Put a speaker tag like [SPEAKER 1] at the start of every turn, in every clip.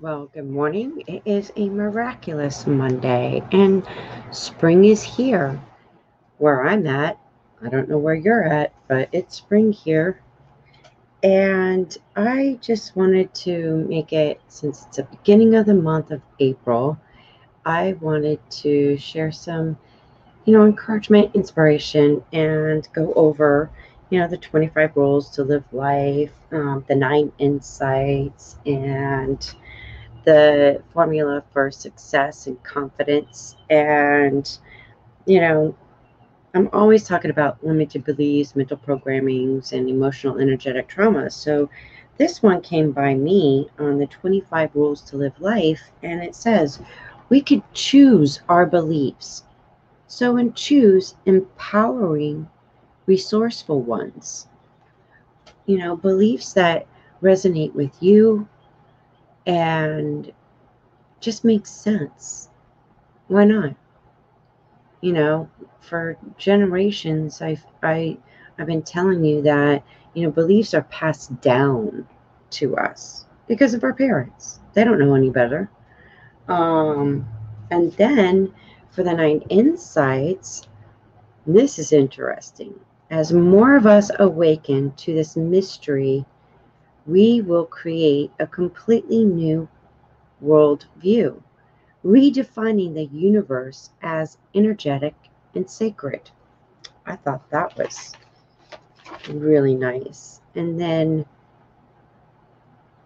[SPEAKER 1] Well, good morning. It is a miraculous Monday, and spring is here where I'm at. I don't know where you're at, but it's spring here. And I just wanted to make it, since it's the beginning of the month of April, I wanted to share some, you know, encouragement, inspiration, and go over, you know, the 25 rules to live life, um, the nine insights, and the formula for success and confidence. And, you know, I'm always talking about limited beliefs, mental programmings, and emotional energetic trauma. So this one came by me on the 25 Rules to Live Life, and it says we could choose our beliefs. So, and choose empowering, resourceful ones. You know, beliefs that resonate with you, and just makes sense. Why not? You know, for generations, I've I I've been telling you that you know beliefs are passed down to us because of our parents. They don't know any better. Um, and then for the nine insights, this is interesting. As more of us awaken to this mystery we will create a completely new worldview, redefining the universe as energetic and sacred. I thought that was really nice. And then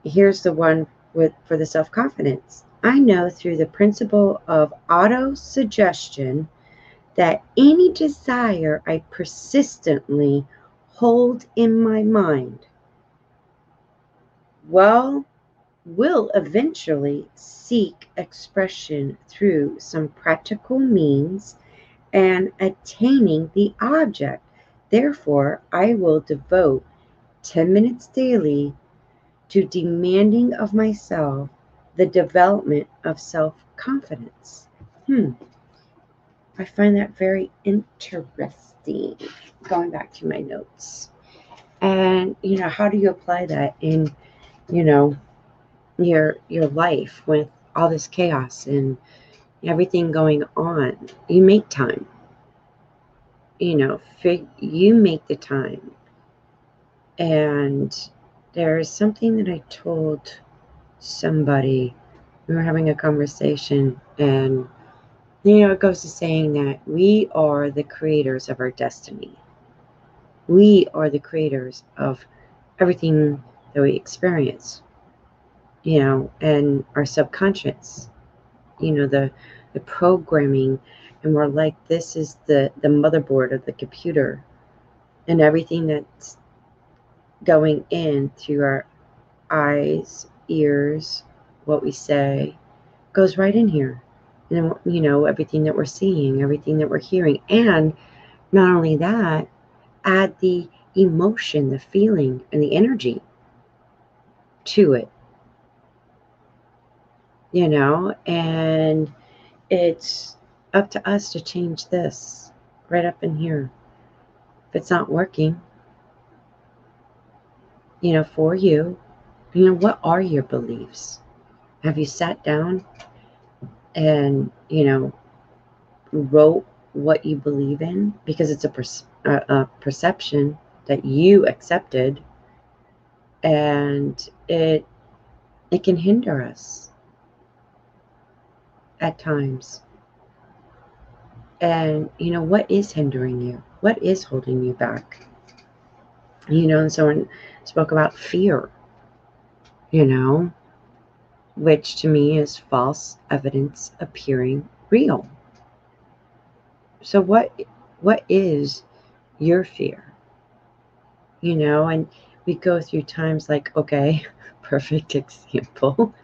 [SPEAKER 1] here's the one with for the self-confidence. I know through the principle of auto suggestion that any desire I persistently hold in my mind well will eventually seek expression through some practical means and attaining the object. Therefore, I will devote 10 minutes daily to demanding of myself the development of self confidence. Hmm. I find that very interesting. Going back to my notes. And, you know, how do you apply that in you know your your life with all this chaos and everything going on. You make time. You know fig- you make the time. And there's something that i told somebody. We were having a conversation and you know it goes to saying that we are the creators of our destiny. We are the creators of everything that we experience you know and our subconscious you know the the programming. And we're like this is the the motherboard of the computer and everything that's going in through our eyes ears what we say goes right in here. And you know everything that we're seeing everything that we're hearing. And not only that add the emotion the feeling and the energy to it. You know, and it's up to us to change this right up in here. If it's not working, you know, for you, you know, what are your beliefs? Have you sat down and, you know, wrote what you believe in because it's a, per- a, a perception that you accepted and it it can hinder us at times. And you know what is hindering you? What is holding you back? You know and someone spoke about fear you know which to me is false evidence appearing real. So what what is your fear? You know and we go through times like okay perfect example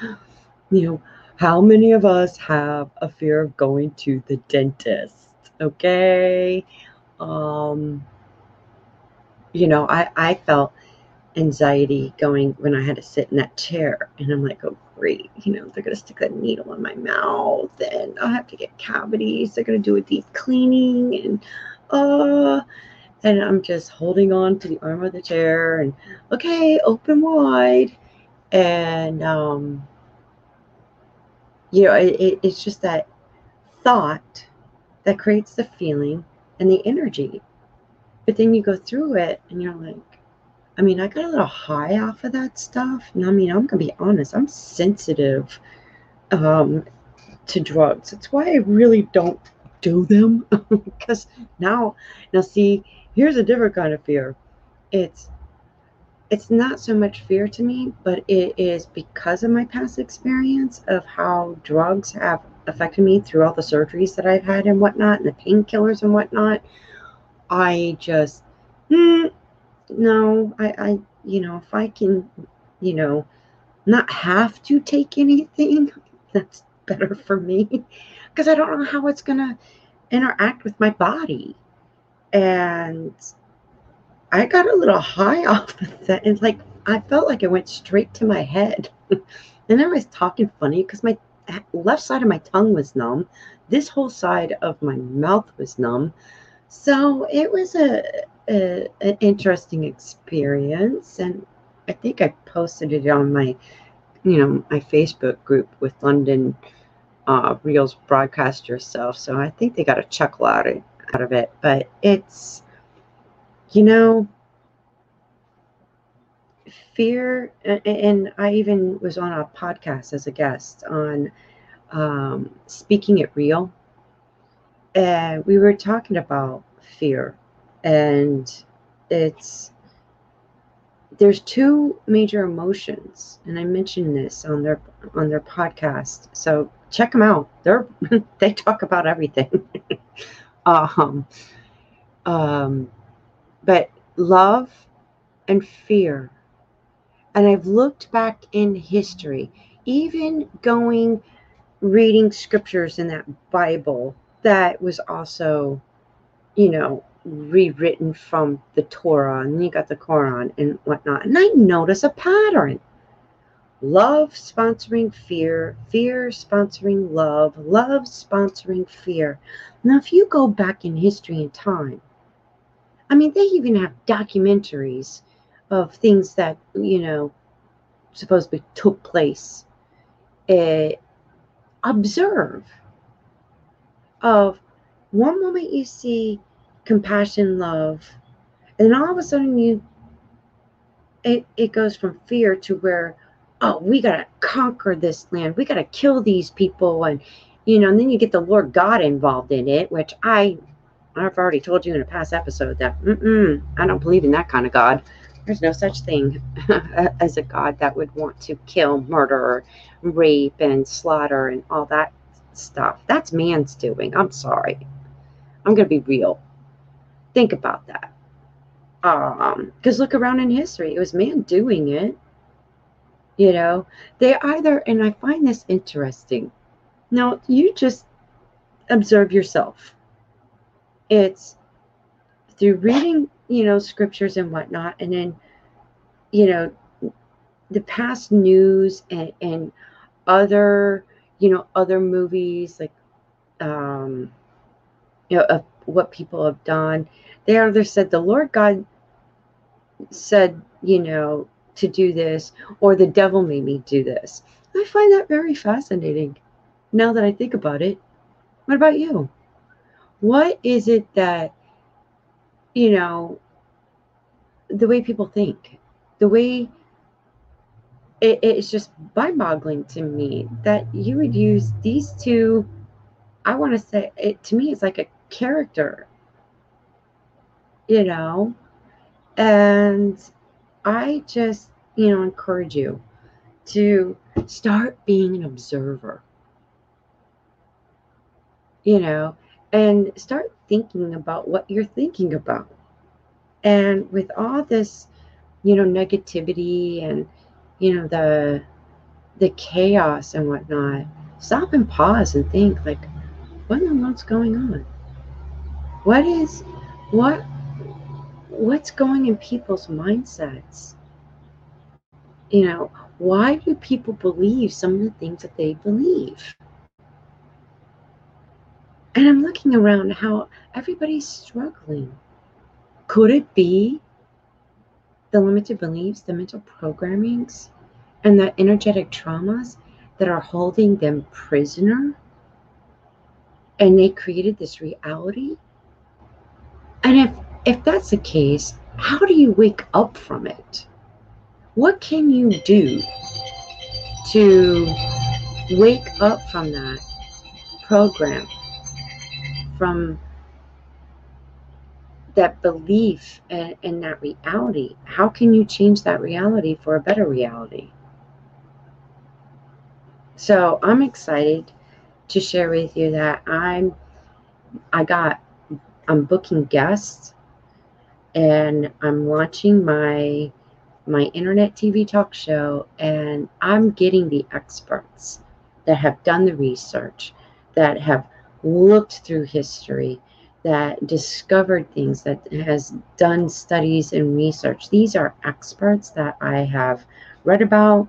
[SPEAKER 1] you know how many of us have a fear of going to the dentist okay um you know i i felt anxiety going when I had to sit in that chair. And I'm like, oh, great. You know, they're going to stick that needle in my mouth and I'll have to get cavities. They're going to do a deep cleaning. And, uh, and I'm just holding on to the arm of the chair and, okay, open wide. And, um, you know, it, it, it's just that thought that creates the feeling and the energy. But then you go through it and you're like, I mean, I got a little high off of that stuff. And I mean, I'm gonna be honest, I'm sensitive um, to drugs. That's why I really don't do them because now, now see, here's a different kind of fear. It's it's not so much fear to me, but it is because of my past experience of how drugs have affected me through all the surgeries that I've had and whatnot, and the painkillers and whatnot. I just, mm, no, I, I, you know, if I can, you know, not have to take anything, that's better for me because I don't know how it's going to interact with my body. And I got a little high off of that. And like, I felt like it went straight to my head. and I was talking funny because my left side of my tongue was numb. This whole side of my mouth was numb. So it was a, a, an interesting experience, and I think I posted it on my, you know, my Facebook group with London uh, Reels Broadcast Yourself. So I think they got a chuckle out of out of it. But it's, you know, fear, and I even was on a podcast as a guest on um, speaking it real, and we were talking about fear and it's there's two major emotions and i mentioned this on their on their podcast so check them out they're they talk about everything um um but love and fear and i've looked back in history even going reading scriptures in that bible that was also you know rewritten from the Torah, and you got the Quran and whatnot. And I notice a pattern love sponsoring fear, fear sponsoring love, love sponsoring fear. Now, if you go back in history and time, I mean, they even have documentaries of things that, you know, supposedly took place. Uh, observe of one moment you see compassion, love. And all of a sudden you it, it goes from fear to where, oh, we gotta conquer this land. We gotta kill these people and you know, and then you get the Lord God involved in it, which I I've already told you in a past episode that I don't believe in that kind of God. There's no such thing as a God that would want to kill, murder, rape, and slaughter and all that stuff. That's man's doing. I'm sorry. I'm going to be real. Think about that. Um, because look around in history, it was man doing it. You know, they either, and I find this interesting. Now, you just observe yourself. It's through reading, you know, scriptures and whatnot, and then, you know, the past news and, and other, you know, other movies like, um, you know, of what people have done. They either said the Lord God said, you know, to do this, or the devil made me do this. I find that very fascinating now that I think about it. What about you? What is it that, you know, the way people think, the way it, it's just mind boggling to me that you would use these two. I want to say it to me, it's like a character, you know, and I just, you know, encourage you to start being an observer, you know, and start thinking about what you're thinking about. And with all this, you know, negativity and, you know, the the chaos and whatnot, stop and pause and think like, what in the world's going on? What is what what's going in people's mindsets? You know, why do people believe some of the things that they believe? And I'm looking around how everybody's struggling. Could it be the limited beliefs, the mental programmings, and the energetic traumas that are holding them prisoner? And they created this reality? And if if that's the case, how do you wake up from it? What can you do to wake up from that program, from that belief and, that reality? How can you change that reality for a better reality? So I'm excited to share with you that I'm I got I'm booking guests and I'm launching my my internet TV talk show and I'm getting the experts that have done the research, that have looked through history, that discovered things, that has done studies and research. These are experts that I have read about,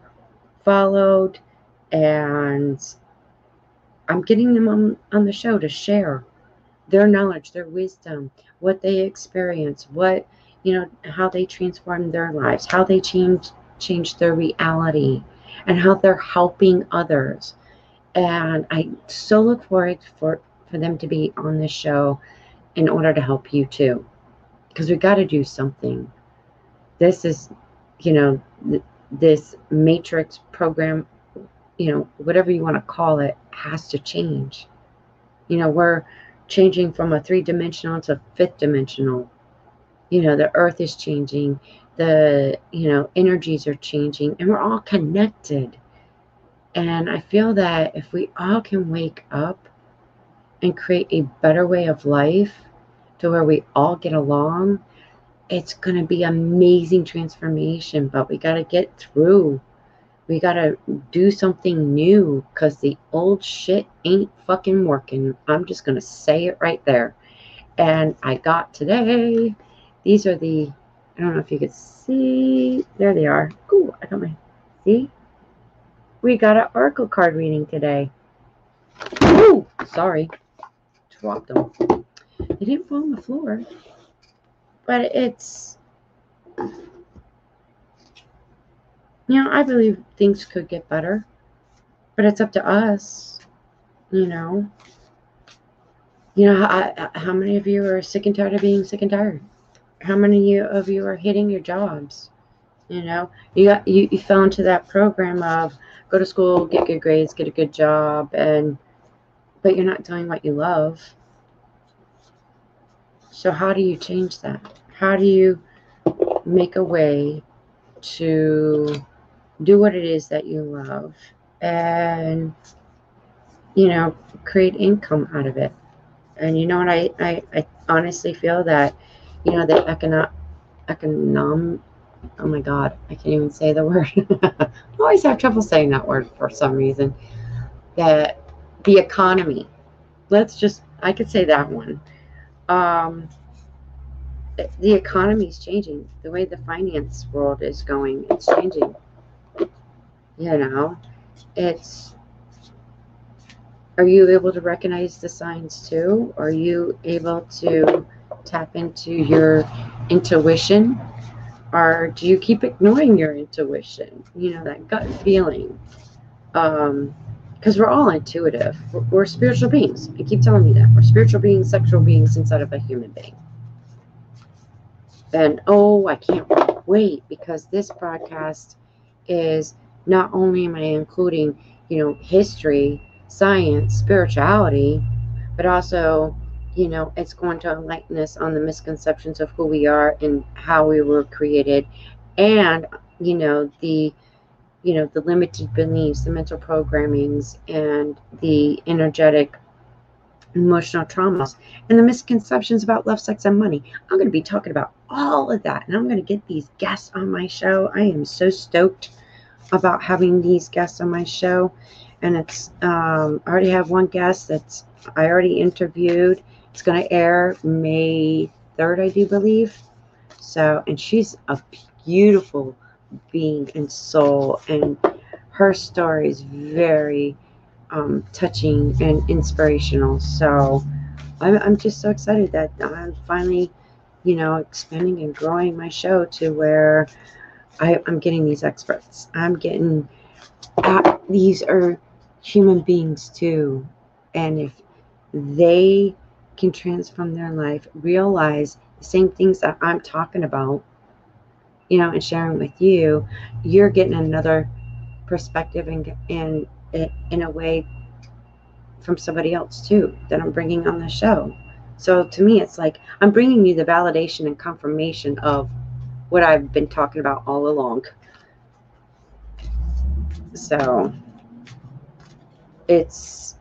[SPEAKER 1] followed, and I'm getting them on, on the show to share their knowledge, their wisdom, what they experience, what you know, how they transform their lives, how they change change their reality, and how they're helping others. And I so look forward for for them to be on this show in order to help you too, because we got to do something. This is, you know, th- this matrix program, you know, whatever you want to call it, has to change. You know, we're changing from a three dimensional to fifth dimensional. You know, the earth is changing, the, you know, energies are changing, and we're all connected. And I feel that if we all can wake up and create a better way of life to where we all get along, it's going to be amazing transformation. But we got to get through we gotta do something new because the old shit ain't fucking working. I'm just gonna say it right there. And I got today, these are the, I don't know if you could see, there they are. Ooh, I got my, see? We got an oracle card reading today. Ooh, sorry, dropped them. They didn't fall on the floor, but it's you know, I believe things could get better, but it's up to us, you know. You know, how, how many of you are sick and tired of being sick and tired? How many of you are hitting your jobs? You know, you got you, you fell into that program of go to school, get good grades, get a good job, and but you're not doing what you love. So how do you change that? How do you make a way to do what it is that you love and you know create income out of it. And you know what i i, I honestly feel that you know the economic econom oh my god i can't even say the word. I always have trouble saying that word for some reason. That the economy let's just i could say that one. Um the economy is changing. The way the finance world is going it's changing you know, it's are you able to recognize the signs too? Are you able to tap into your intuition? Or do you keep ignoring your intuition? You know, that gut feeling. Um, because we're all intuitive. We're, we're spiritual beings. I keep telling you that. We're spiritual beings, sexual beings inside of a human being. And oh, I can't wait because this broadcast is not only am I including, you know, history, science, spirituality, but also, you know, it's going to enlighten us on the misconceptions of who we are and how we were created and, you know, the you know the limited beliefs the mental programmings and the energetic emotional traumas and the misconceptions about love sex and money. I'm going to be talking about all of that and i'm going to get these guests on my show. I am so stoked about having these guests on my show. And it's um, i already have one guest that's i already interviewed. It's going to air may 3rd i do believe. So and she's a beautiful being and soul. And her story is very um, touching and inspirational. So I'm, I'm just so excited that i'm finally you know expanding and growing my show to where I, i'm getting these experts i'm getting uh, these are human beings too and if they can transform their life realize the same things that i'm talking about you know, and sharing with you, you're getting another perspective and in in a way from somebody else too that I'm bringing on the show. So to me, it's like I'm bringing you the validation and confirmation of what I've been talking about all along. So it's,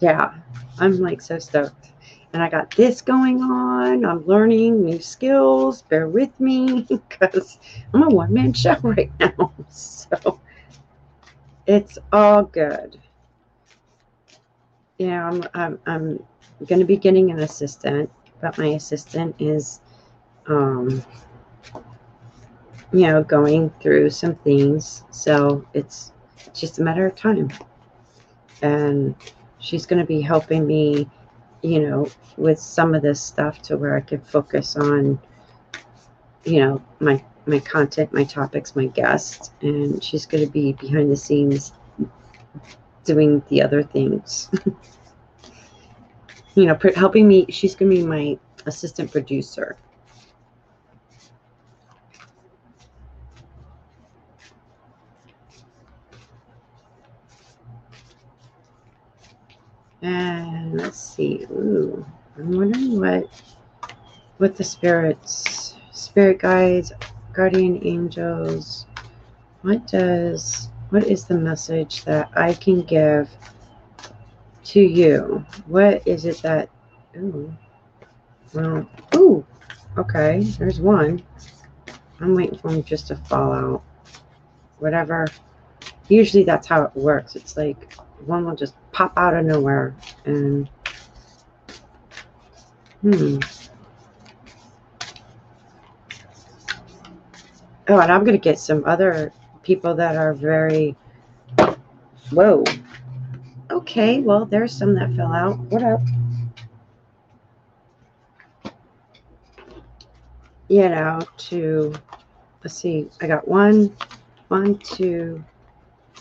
[SPEAKER 1] yeah, I'm like so stoked and I got this going on. I'm learning new skills. Bear with me because I'm a one man show right now. So it's all good. Yeah, I'm, I'm, I'm going to be getting an assistant, but my assistant is, um, you know, going through some things. So it's just a matter of time. And she's going to be helping me you know, with some of this stuff to where I could focus on, you know, my my content, my topics, my guests, and she's going to be behind the scenes doing the other things. you know, helping me. She's going to be my assistant producer. And let's see. Ooh, I'm wondering what what the spirits, spirit guides, guardian angels, what does what is the message that I can give to you? What is it that ooh well ooh okay, there's one. I'm waiting for him just to fall out. Whatever. Usually that's how it works. It's like one will just pop out of nowhere and hmm. Oh and i'm going to get some other people that are very whoa. Okay well there's some that fell out. What up? You know to let's see i got one one two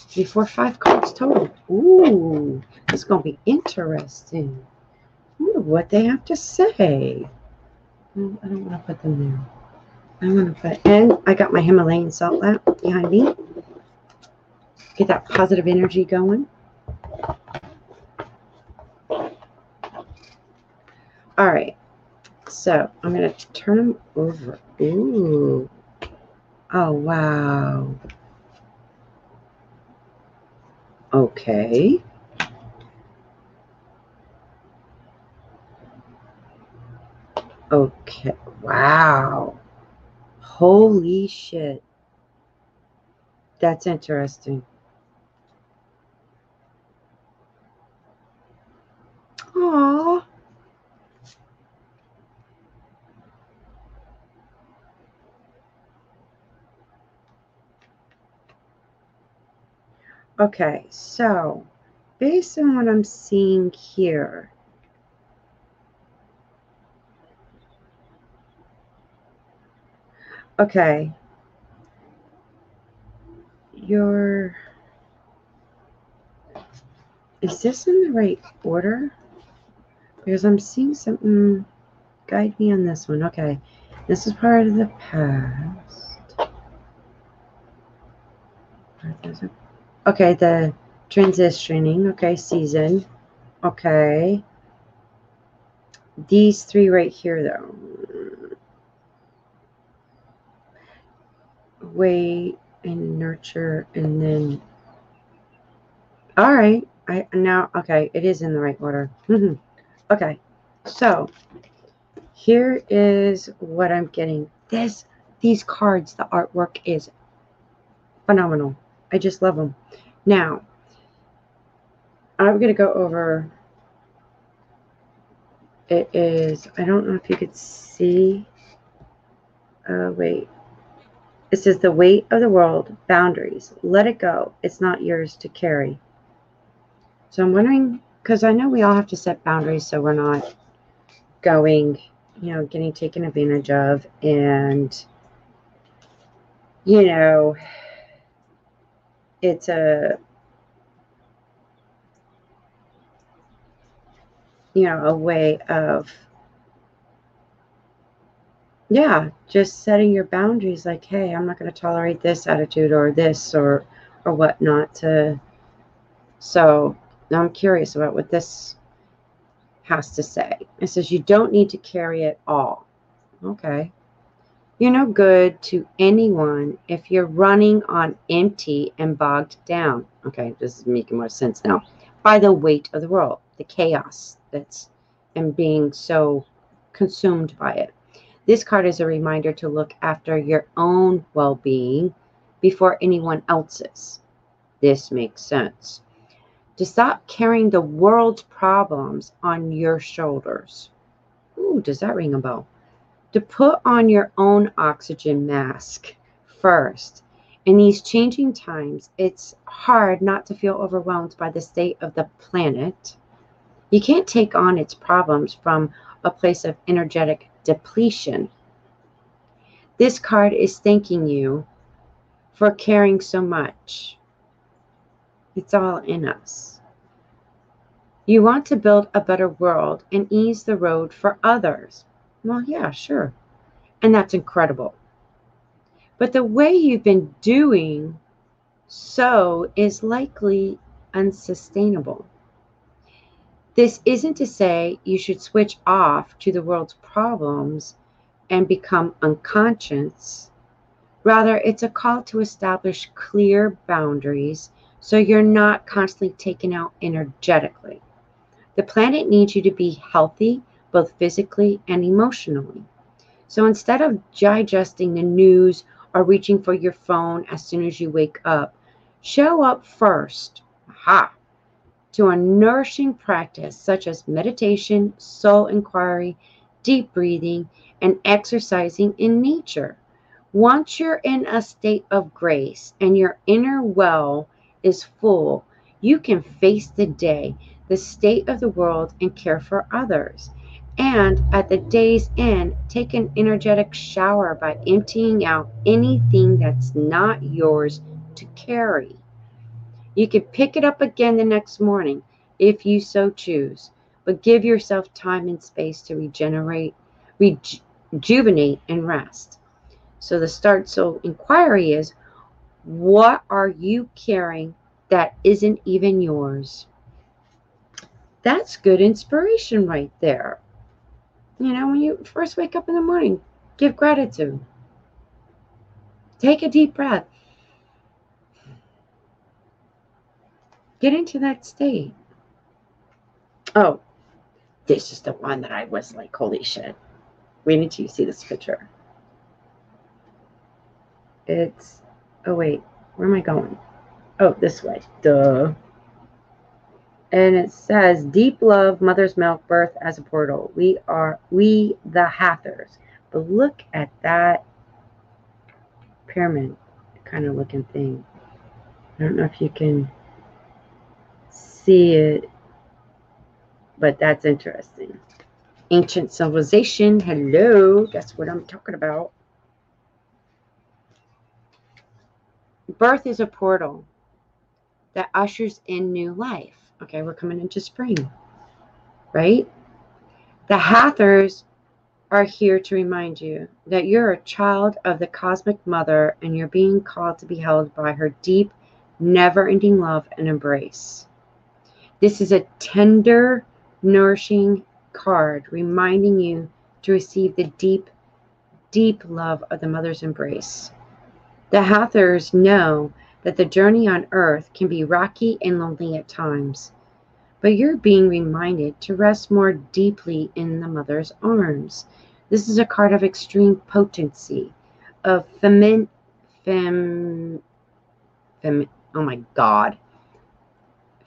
[SPEAKER 1] four, five cards total. Ooh, it's going to be interesting. Ooh, what they have to say. I don't want to put them there. I want to put, and I got my Himalayan salt lamp behind me. Get that positive energy going. All right. So I'm going to turn them over. Ooh. Oh, wow. Okay. Okay. Wow. Holy shit. That's interesting. Okay, so based on what I'm seeing here, okay, your Is this in the right order? Because I'm seeing something. Guide me on this one. Okay. This is part of the past. Okay, the transitioning. Okay, season. Okay. These three right here, though. Wait and nurture, and then. All right. I now okay. It is in the right order. Mm-hmm. okay. So here is what I'm getting. This these cards, the artwork is phenomenal. I just love them. Now, I'm going to go over it is I don't know if you could see uh wait. It says the weight of the world, boundaries. Let it go. It's not yours to carry. So I'm wondering because I know we all have to set boundaries so we're not going you know, getting taken advantage of and, you know, it's a, you know, a way of, yeah, just setting your boundaries like, hey, I'm not going to tolerate this attitude or this or, or whatnot to, so now I'm curious about what this has to say. It says you don't need to carry it all. Okay. You're no good to anyone if you're running on empty and bogged down. Okay, this is making more sense now. By the weight of the world, the chaos that's and being so consumed by it. This card is a reminder to look after your own well being before anyone else's. This makes sense to stop carrying the world's problems on your shoulders. Ooh, does that ring a bell? To put on your own oxygen mask first. In these changing times, it's hard not to feel overwhelmed by the state of the planet. You can't take on its problems from a place of energetic depletion. This card is thanking you for caring so much it's all in us. You want to build a better world and ease the road for others. Well, yeah, sure. And that's incredible. But the way you've been doing so is likely unsustainable. This isn't to say you should switch off to the world's problems and become unconscious. Rather, it's a call to establish clear boundaries so you're not constantly taken out energetically. The planet needs you to be healthy, both physically and emotionally. So instead of digesting the news or reaching for your phone as soon as you wake up, show up first. Aha! To a nourishing practice such as meditation, soul inquiry, deep breathing, and exercising in nature. Once you're in a state of grace and your inner well is full, you can face the day, the state of the world, and care for others. And at the day's end, take an energetic shower by emptying out anything that's not yours to carry. You can pick it up again the next morning if you so choose, but give yourself time and space to regenerate, rejuvenate, and rest. So the start soul inquiry is what are you carrying that isn't even yours? That's good inspiration right there. You know, when you first wake up in the morning, give gratitude. Take a deep breath. Get into that state. Oh, this is the one that I was like, holy shit. Wait until you see this picture. It's Oh, wait. Where am I going? Oh, this way. Duh. And it says, Deep love, mother's milk, birth as a portal. We are, we the Hathors. But look at that pyramid kind of looking thing. I don't know if you can see it, but that's interesting. Ancient civilization. Hello. that's what I'm talking about? Birth is a portal that ushers in new life. Okay, we're coming into spring, right? The Hathors are here to remind you that you're a child of the cosmic mother and you're being called to be held by her deep, never ending love and embrace. This is a tender, nourishing card reminding you to receive the deep, deep love of the mother's embrace. The Hathors know that the journey on earth can be rocky and lonely at times, but you're being reminded to rest more deeply in the mother's arms. This is a card of extreme potency, of femin, fem, fem, oh my God,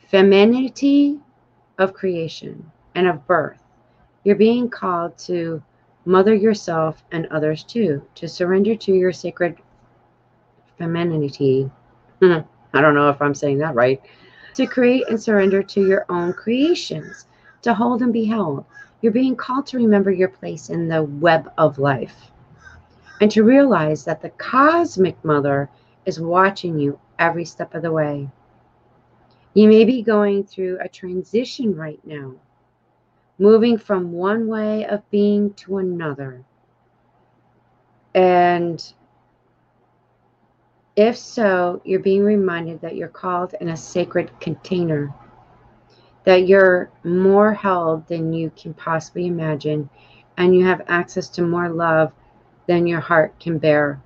[SPEAKER 1] femininity of creation and of birth. You're being called to mother yourself and others too, to surrender to your sacred femininity. Hmm. I don't know if I'm saying that right. To create and surrender to your own creations, to hold and be held. You're being called to remember your place in the web of life and to realize that the cosmic mother is watching you every step of the way. You may be going through a transition right now, moving from one way of being to another. And if so, you're being reminded that you're called in a sacred container, that you're more held than you can possibly imagine, and you have access to more love than your heart can bear.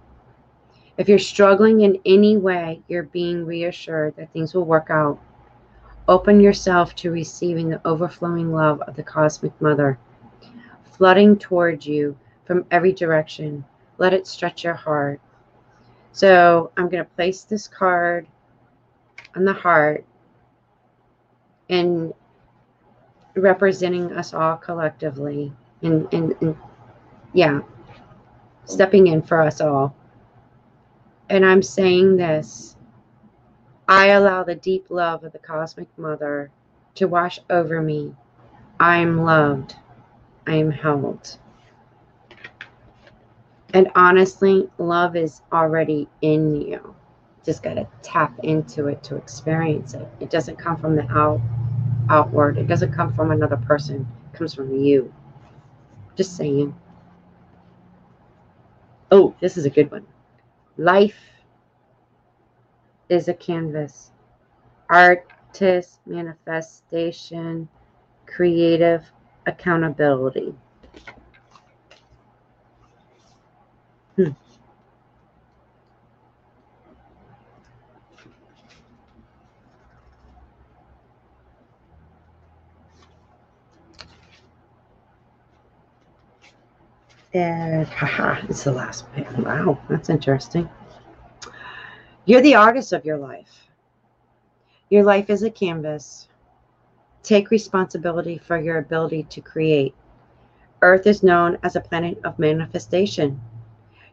[SPEAKER 1] If you're struggling in any way, you're being reassured that things will work out. Open yourself to receiving the overflowing love of the Cosmic Mother, flooding towards you from every direction. Let it stretch your heart. So I'm going to place this card on the heart and representing us all collectively and, and, and yeah, stepping in for us all. And I'm saying this I allow the deep love of the Cosmic Mother to wash over me. I am loved. I am held. And honestly, love is already in you. Just got to tap into it to experience it. It doesn't come from the out outward. It doesn't come from another person. It comes from you. Just saying. Oh, this is a good one. Life is a canvas. Artist, manifestation, creative accountability. And haha, it's the last bit. Wow, that's interesting. You're the artist of your life. Your life is a canvas. Take responsibility for your ability to create. Earth is known as a planet of manifestation.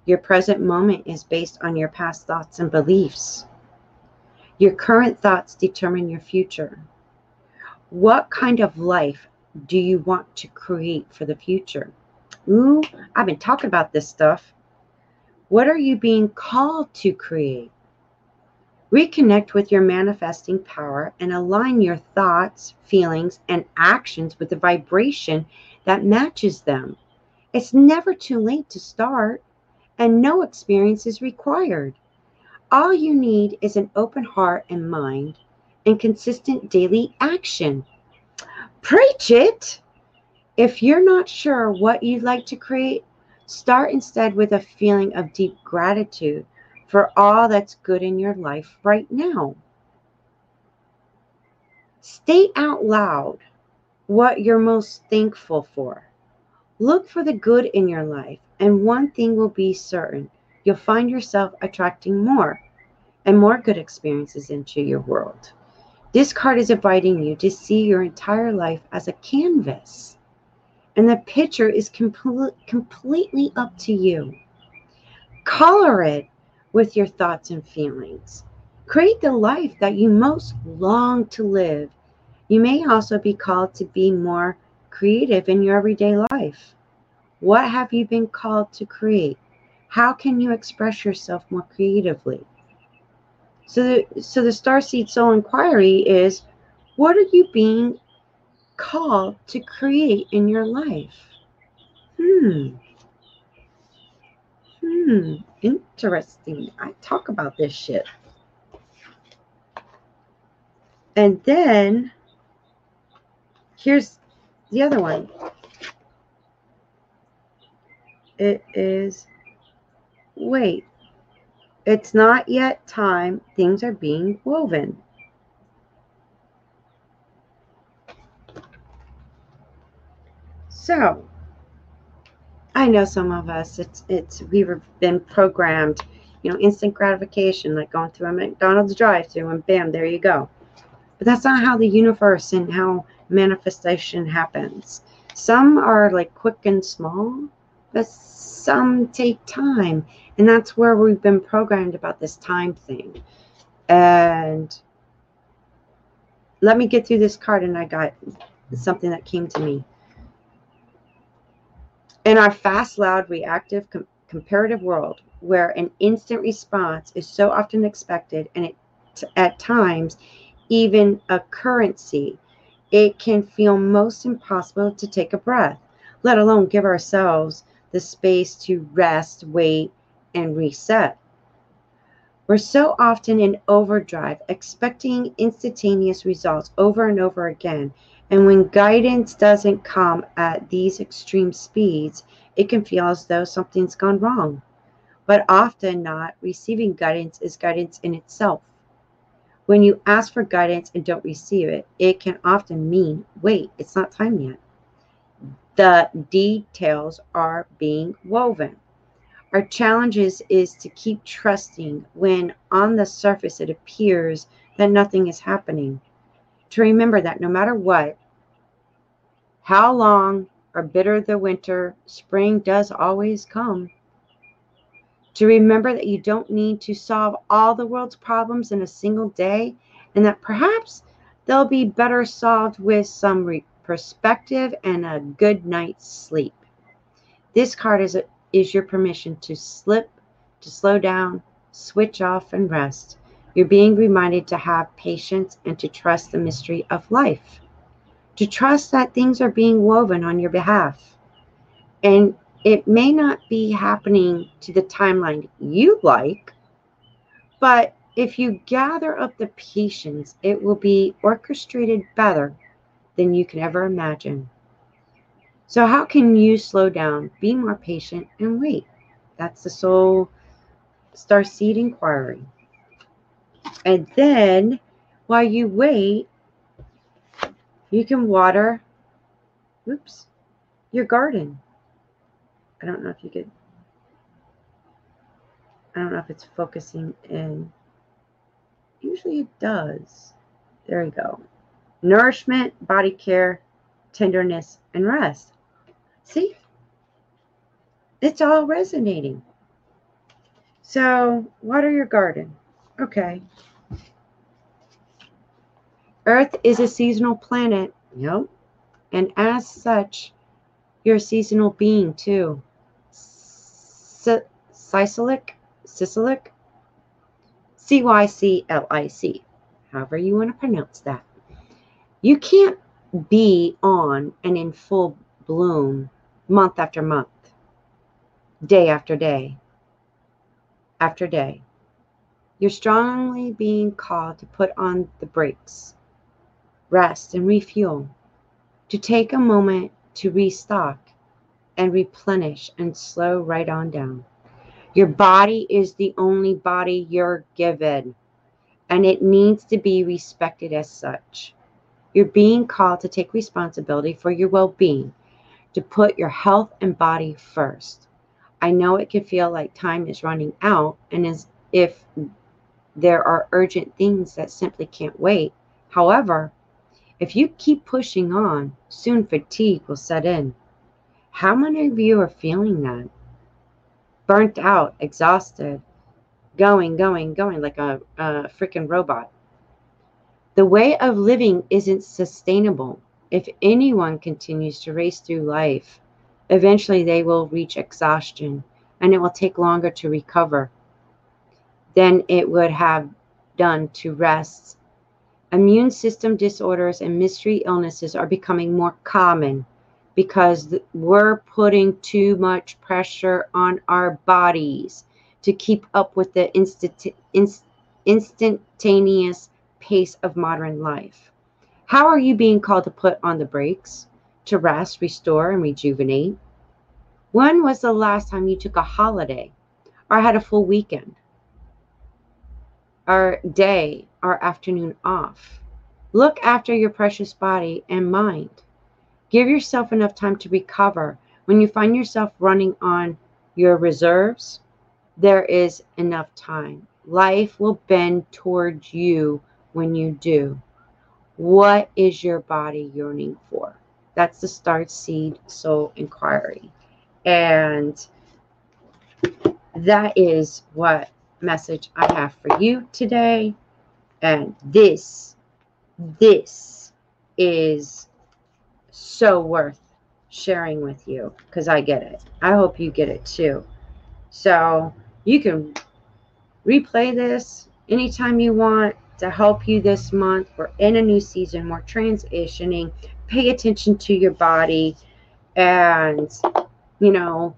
[SPEAKER 1] Your present moment is based on your past thoughts and beliefs. Your current thoughts determine your future. What kind of life do you want to create for the future? Ooh, I've been talking about this stuff. What are you being called to create? Reconnect with your manifesting power and align your thoughts, feelings, and actions with the vibration that matches them. It's never too late to start and no experience is required. All you need is an open heart and mind and consistent daily action. Preach it! If you're not sure what you'd like to create, start instead with a feeling of deep gratitude for all that's good in your life right now. State out loud what you're most thankful for. Look for the good in your life and one thing will be certain you'll find yourself attracting more and more good experiences into your world. This card is inviting you to see your entire life as a canvas. And the picture is complete, completely up to you. Color it with your thoughts and feelings. Create the life that you most long to live. You may also be called to be more creative in your everyday life. What have you been called to create? How can you express yourself more creatively? So the so the starseed soul inquiry is what are you being called to create in your life? Hmm. Hmm. Interesting. I talk about this shit. And then here's the other one. It is wait. It's not yet time. Things are being woven. So, I know some of us, it's, it's, we've been programmed, you know, instant gratification, like going through a McDonald's drive through and bam, there you go. But that's not how the universe and how manifestation happens. Some are like quick and small, but some take time. And that's where we've been programmed about this time thing. And let me get through this card, and I got something that came to me. In our fast, loud, reactive, com- comparative world, where an instant response is so often expected and it, at times even a currency, it can feel most impossible to take a breath, let alone give ourselves the space to rest, wait, and reset. We're so often in overdrive, expecting instantaneous results over and over again. And when guidance doesn't come at these extreme speeds, it can feel as though something's gone wrong. But often not, receiving guidance is guidance in itself. When you ask for guidance and don't receive it, it can often mean, wait, it's not time yet. The details are being woven. Our challenge is, to keep trusting when on the surface it appears that nothing is happening. To remember that no matter what, how long or bitter the winter, spring does always come to remember that you don't need to solve all the world's problems in a single day and that perhaps they'll be better solved with some re- perspective and a good night's sleep. This card is, a, is your permission to slip, to slow down, switch off, and rest. You're being reminded to have patience and to trust the mystery of life, to trust that things are being woven on your behalf. And it may not be happening to the timeline you like, but if you gather up the patience, it will be orchestrated better than you can ever imagine. So, how can you slow down, be more patient, and wait? That's the soul star seed inquiry. And then, while you wait, you can water, oops, your garden. I don't know if you could, I don't know if it's focusing in. Usually it does. There you go. Nourishment, body care, tenderness, and rest. See? It's all resonating. So, water your garden. Okay. Earth is a seasonal planet. Yep. And as such, you're a seasonal being too. Cyclic, Cyclic, C Y C L I C, however you want to pronounce that. You can't be on and in full bloom month after month, day after day, after day. You're strongly being called to put on the brakes, rest, and refuel, to take a moment to restock and replenish and slow right on down. Your body is the only body you're given, and it needs to be respected as such. You're being called to take responsibility for your well being, to put your health and body first. I know it can feel like time is running out, and as if there are urgent things that simply can't wait. However, if you keep pushing on, soon fatigue will set in. How many of you are feeling that? Burnt out, exhausted, going, going, going like a, a freaking robot. The way of living isn't sustainable. If anyone continues to race through life, eventually they will reach exhaustion and it will take longer to recover than it would have done to rest. Immune system disorders and mystery illnesses are becoming more common because we're putting too much pressure on our bodies to keep up with the instant, instantaneous pace of modern life. How are you being called to put on the brakes, to rest, restore, and rejuvenate? When was the last time you took a holiday or had a full weekend? Or day or afternoon off? Look after your precious body and mind. Give yourself enough time to recover. When you find yourself running on your reserves, there is enough time. Life will bend towards you when you do. What is your body yearning for? That's the Starseed Soul Inquiry. And that is what message I have for you today. And this, this is so worth sharing with you because I get it. I hope you get it too. So you can replay this anytime you want to help you this month. We're in a new season, we're transitioning. Pay attention to your body. And, you know,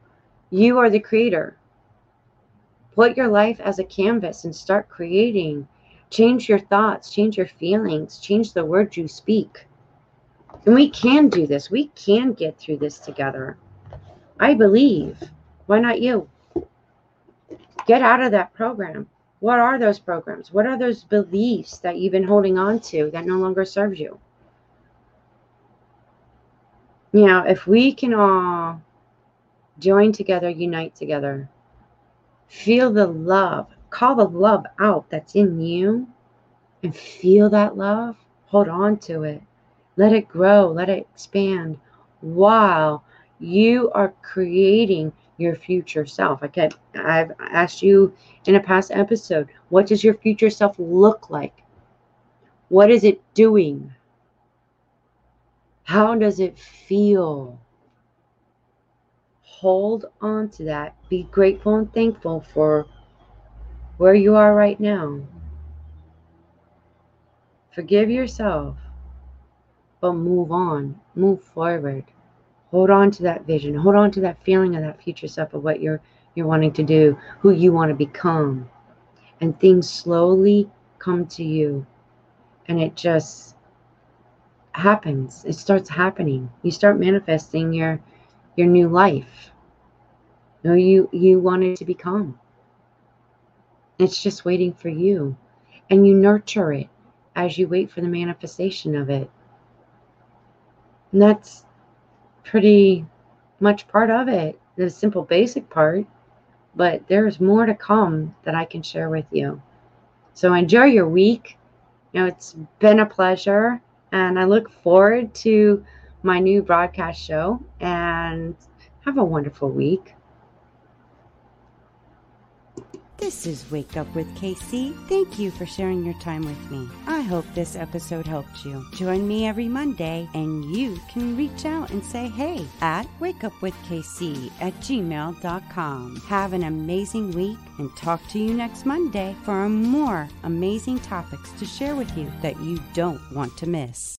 [SPEAKER 1] you are the creator. Put your life as a canvas and start creating. Change your thoughts, change your feelings, change the words you speak and we can do this. We can get through this together. I believe. Why not you? Get out of that program. What are those programs? What are those beliefs that you've been holding on to that no longer serves you? You know, if we can all join together, unite together, feel the love, call the love out that's in you, and feel that love, hold on to it let it grow, let it expand while you are creating your future self. Okay, I've asked you in a past episode, what does your future self look like? What is it doing? How does it feel? Hold on to that. Be grateful and thankful for where you are right now. Forgive yourself but move on, move forward. Hold on to that vision. Hold on to that feeling of that future self of what you're you're wanting to do, who you want to become. And things slowly come to you. And it just happens. It starts happening. You start manifesting your your new life. You you you wanted to become. It's just waiting for you. And you nurture it as you wait for the manifestation of it. And that's pretty much part of it, the simple basic part. But there's more to come that I can share with you. So enjoy your week. You know, it's been a pleasure. And I look forward to my new broadcast show. And have a wonderful week.
[SPEAKER 2] This is Wake Up with KC. Thank you for sharing your time with me. I hope this episode helped you. Join me every Monday and you can reach out and say hey at wakeupwithkc at gmail.com. Have an amazing week and talk to you next Monday for more amazing topics to share with you that you don't want to miss.